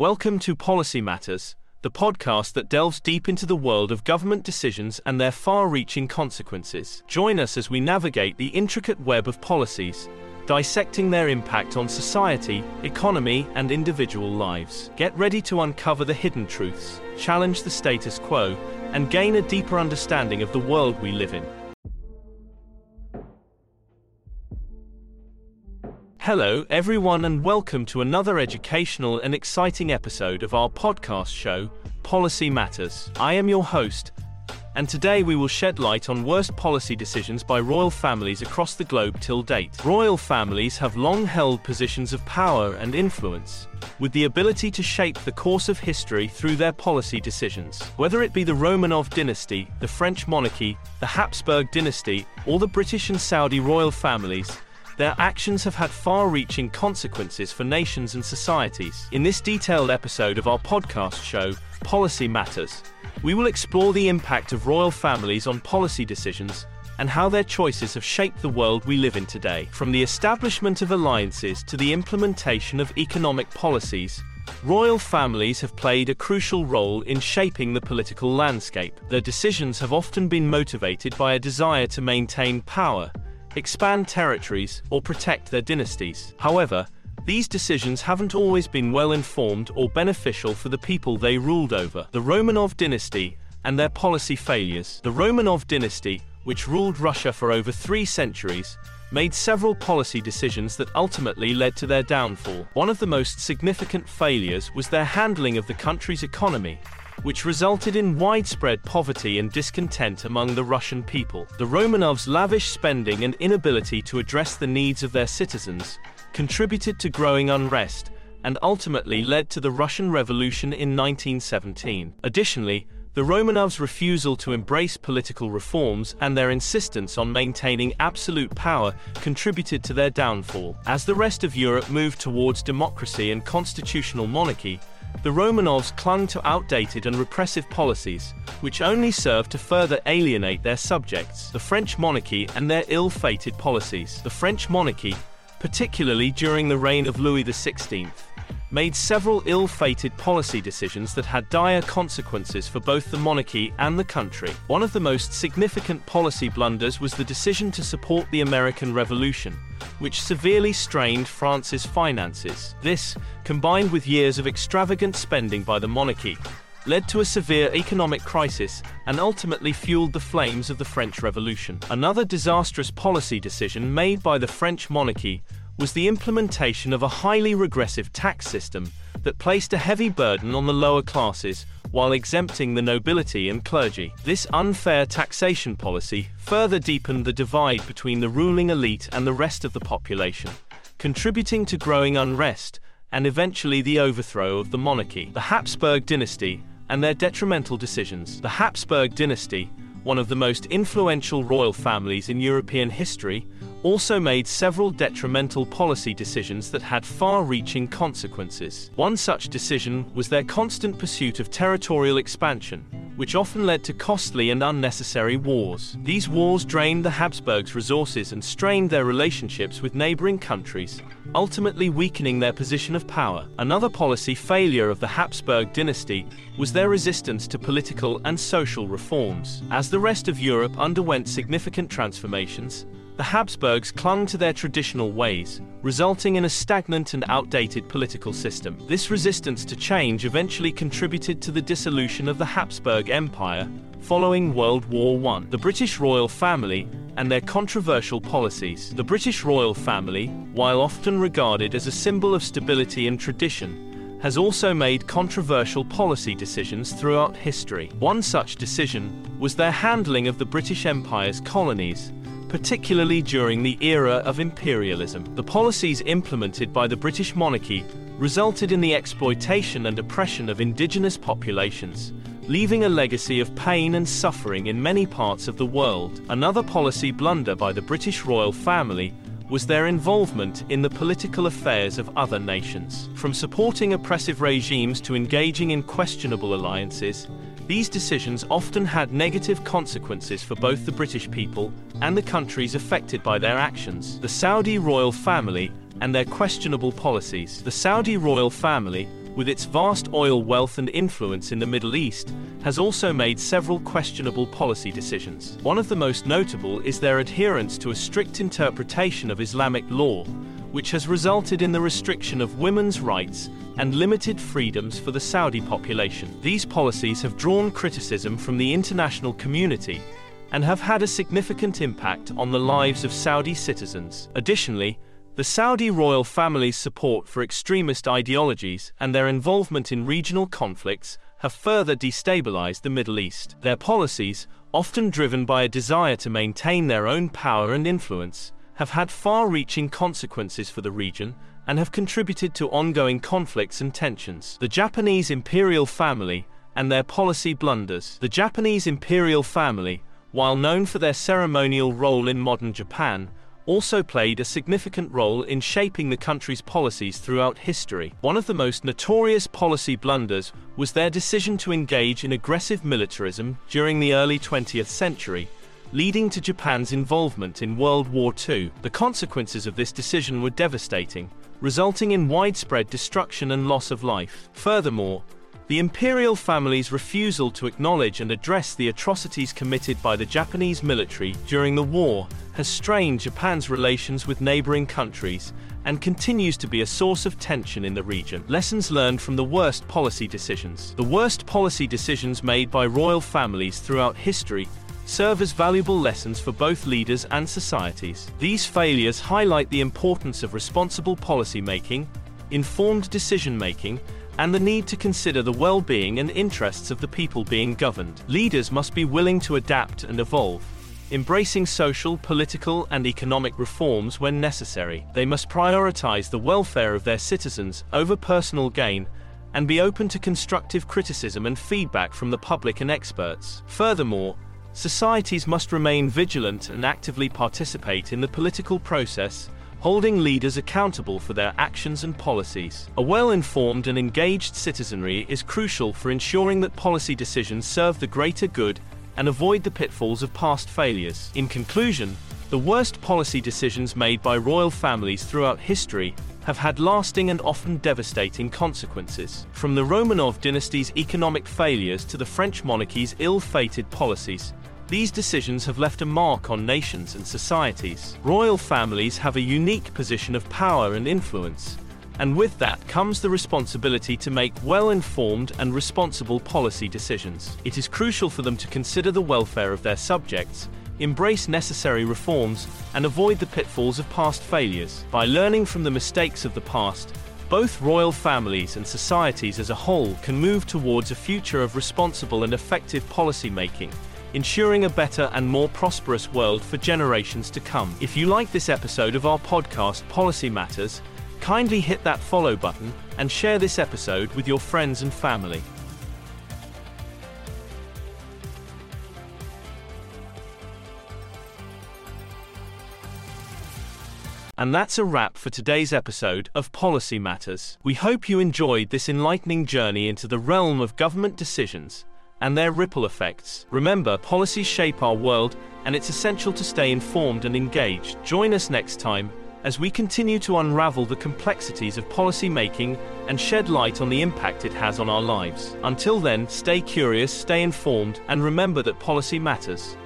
Welcome to Policy Matters, the podcast that delves deep into the world of government decisions and their far reaching consequences. Join us as we navigate the intricate web of policies, dissecting their impact on society, economy, and individual lives. Get ready to uncover the hidden truths, challenge the status quo, and gain a deeper understanding of the world we live in. Hello, everyone, and welcome to another educational and exciting episode of our podcast show, Policy Matters. I am your host, and today we will shed light on worst policy decisions by royal families across the globe till date. Royal families have long held positions of power and influence, with the ability to shape the course of history through their policy decisions. Whether it be the Romanov dynasty, the French monarchy, the Habsburg dynasty, or the British and Saudi royal families, their actions have had far reaching consequences for nations and societies. In this detailed episode of our podcast show, Policy Matters, we will explore the impact of royal families on policy decisions and how their choices have shaped the world we live in today. From the establishment of alliances to the implementation of economic policies, royal families have played a crucial role in shaping the political landscape. Their decisions have often been motivated by a desire to maintain power expand territories, or protect their dynasties. However, these decisions haven't always been well informed or beneficial for the people they ruled over. The Romanov dynasty and their policy failures. The Romanov dynasty, which ruled Russia for over three centuries, made several policy decisions that ultimately led to their downfall. One of the most significant failures was their handling of the country's economy, which resulted in widespread poverty and discontent among the Russian people. The Romanovs' lavish spending and inability to address the needs of their citizens contributed to growing unrest and ultimately led to the Russian Revolution in 1917. Additionally, the Romanovs' refusal to embrace political reforms and their insistence on maintaining absolute power contributed to their downfall. As the rest of Europe moved towards democracy and constitutional monarchy, the Romanovs clung to outdated and repressive policies, which only served to further alienate their subjects, the French monarchy and their ill-fated policies. The French monarchy, particularly during the reign of Louis XVI, made several ill-fated policy decisions that had dire consequences for both the monarchy and the country. One of the most significant policy blunders was the decision to support the American Revolution, which severely strained France's finances. This, combined with years of extravagant spending by the monarchy, led to a severe economic crisis and ultimately fueled the flames of the French Revolution. Another disastrous policy decision made by the French monarchy was the implementation of a highly regressive tax system that placed a heavy burden on the lower classes while exempting the nobility and clergy. This unfair taxation policy further deepened the divide between the ruling elite and the rest of the population, contributing to growing unrest and eventually the overthrow of the monarchy. The Habsburg dynasty and their detrimental decisions. The Habsburg dynasty, one of the most influential royal families in European history, also made several detrimental policy decisions that had far-reaching consequences. One such decision was their constant pursuit of territorial expansion, which often led to costly and unnecessary wars. These wars drained the Habsburgs' resources and strained their relationships with neighboring countries, ultimately weakening their position of power. Another policy failure of the Habsburg dynasty was their resistance to political and social reforms. As the rest of Europe underwent significant transformations, the Habsburgs clung to their traditional ways, resulting in a stagnant and outdated political system. This resistance to change eventually contributed to the dissolution of the Habsburg Empire following World War I. The British royal family and their controversial policies. The British royal family, while often regarded as a symbol of stability and tradition, has also made controversial policy decisions throughout history. One such decision was their handling of the British Empire's colonies, particularly during the era of imperialism. The policies implemented by the British monarchy resulted in the exploitation and oppression of indigenous populations, leaving a legacy of pain and suffering in many parts of the world. Another policy blunder by the British royal family was their involvement in the political affairs of other nations. From supporting oppressive regimes to engaging in questionable alliances, these decisions often had negative consequences for both the British people and the countries affected by their actions. The Saudi royal family and their questionable policies. The Saudi royal family, with its vast oil wealth and influence in the Middle East, has also made several questionable policy decisions. One of the most notable is their adherence to a strict interpretation of Islamic law, which has resulted in the restriction of women's rights and limited freedoms for the Saudi population. These policies have drawn criticism from the international community and have had a significant impact on the lives of Saudi citizens. Additionally, the Saudi royal family's support for extremist ideologies and their involvement in regional conflicts have further destabilized the Middle East. Their policies, often driven by a desire to maintain their own power and influence, have had far reaching consequences for the region and have contributed to ongoing conflicts and tensions. The Japanese imperial family and their policy blunders. The Japanese imperial family, while known for their ceremonial role in modern Japan, also played a significant role in shaping the country's policies throughout history. One of the most notorious policy blunders was their decision to engage in aggressive militarism during the early 20th century, leading to Japan's involvement in World War II. The consequences of this decision were devastating, resulting in widespread destruction and loss of life. Furthermore, the imperial family's refusal to acknowledge and address the atrocities committed by the Japanese military during the war has strained Japan's relations with neighboring countries and continues to be a source of tension in the region. Lessons learned from the worst policy decisions. The worst policy decisions made by royal families throughout history serve as valuable lessons for both leaders and societies. These failures highlight the importance of responsible policy making, informed decision making, and the need to consider the well-being and interests of the people being governed. Leaders must be willing to adapt and evolve, embracing social, political, and economic reforms when necessary. They must prioritize the welfare of their citizens over personal gain and be open to constructive criticism and feedback from the public and experts. Furthermore, societies must remain vigilant and actively participate in the political process holding leaders accountable for their actions and policies. A well-informed and engaged citizenry is crucial for ensuring that policy decisions serve the greater good and avoid the pitfalls of past failures. In conclusion, the worst policy decisions made by royal families throughout history have had lasting and often devastating consequences. From the Romanov dynasty's economic failures to the French monarchy's ill-fated policies, these decisions have left a mark on nations and societies. Royal families have a unique position of power and influence, and with that comes the responsibility to make well-informed and responsible policy decisions. It is crucial for them to consider the welfare of their subjects, embrace necessary reforms, and avoid the pitfalls of past failures. By learning from the mistakes of the past, both royal families and societies as a whole can move towards a future of responsible and effective policy making, ensuring a better and more prosperous world for generations to come. If you like this episode of our podcast, Policy Matters, kindly hit that follow button and share this episode with your friends and family. And that's a wrap for today's episode of Policy Matters. We hope you enjoyed this enlightening journey into the realm of government decisions and their ripple effects. Remember, policies shape our world, and it's essential to stay informed and engaged. Join us next time as we continue to unravel the complexities of policy making and shed light on the impact it has on our lives. Until then, stay curious, stay informed, and remember that policy matters.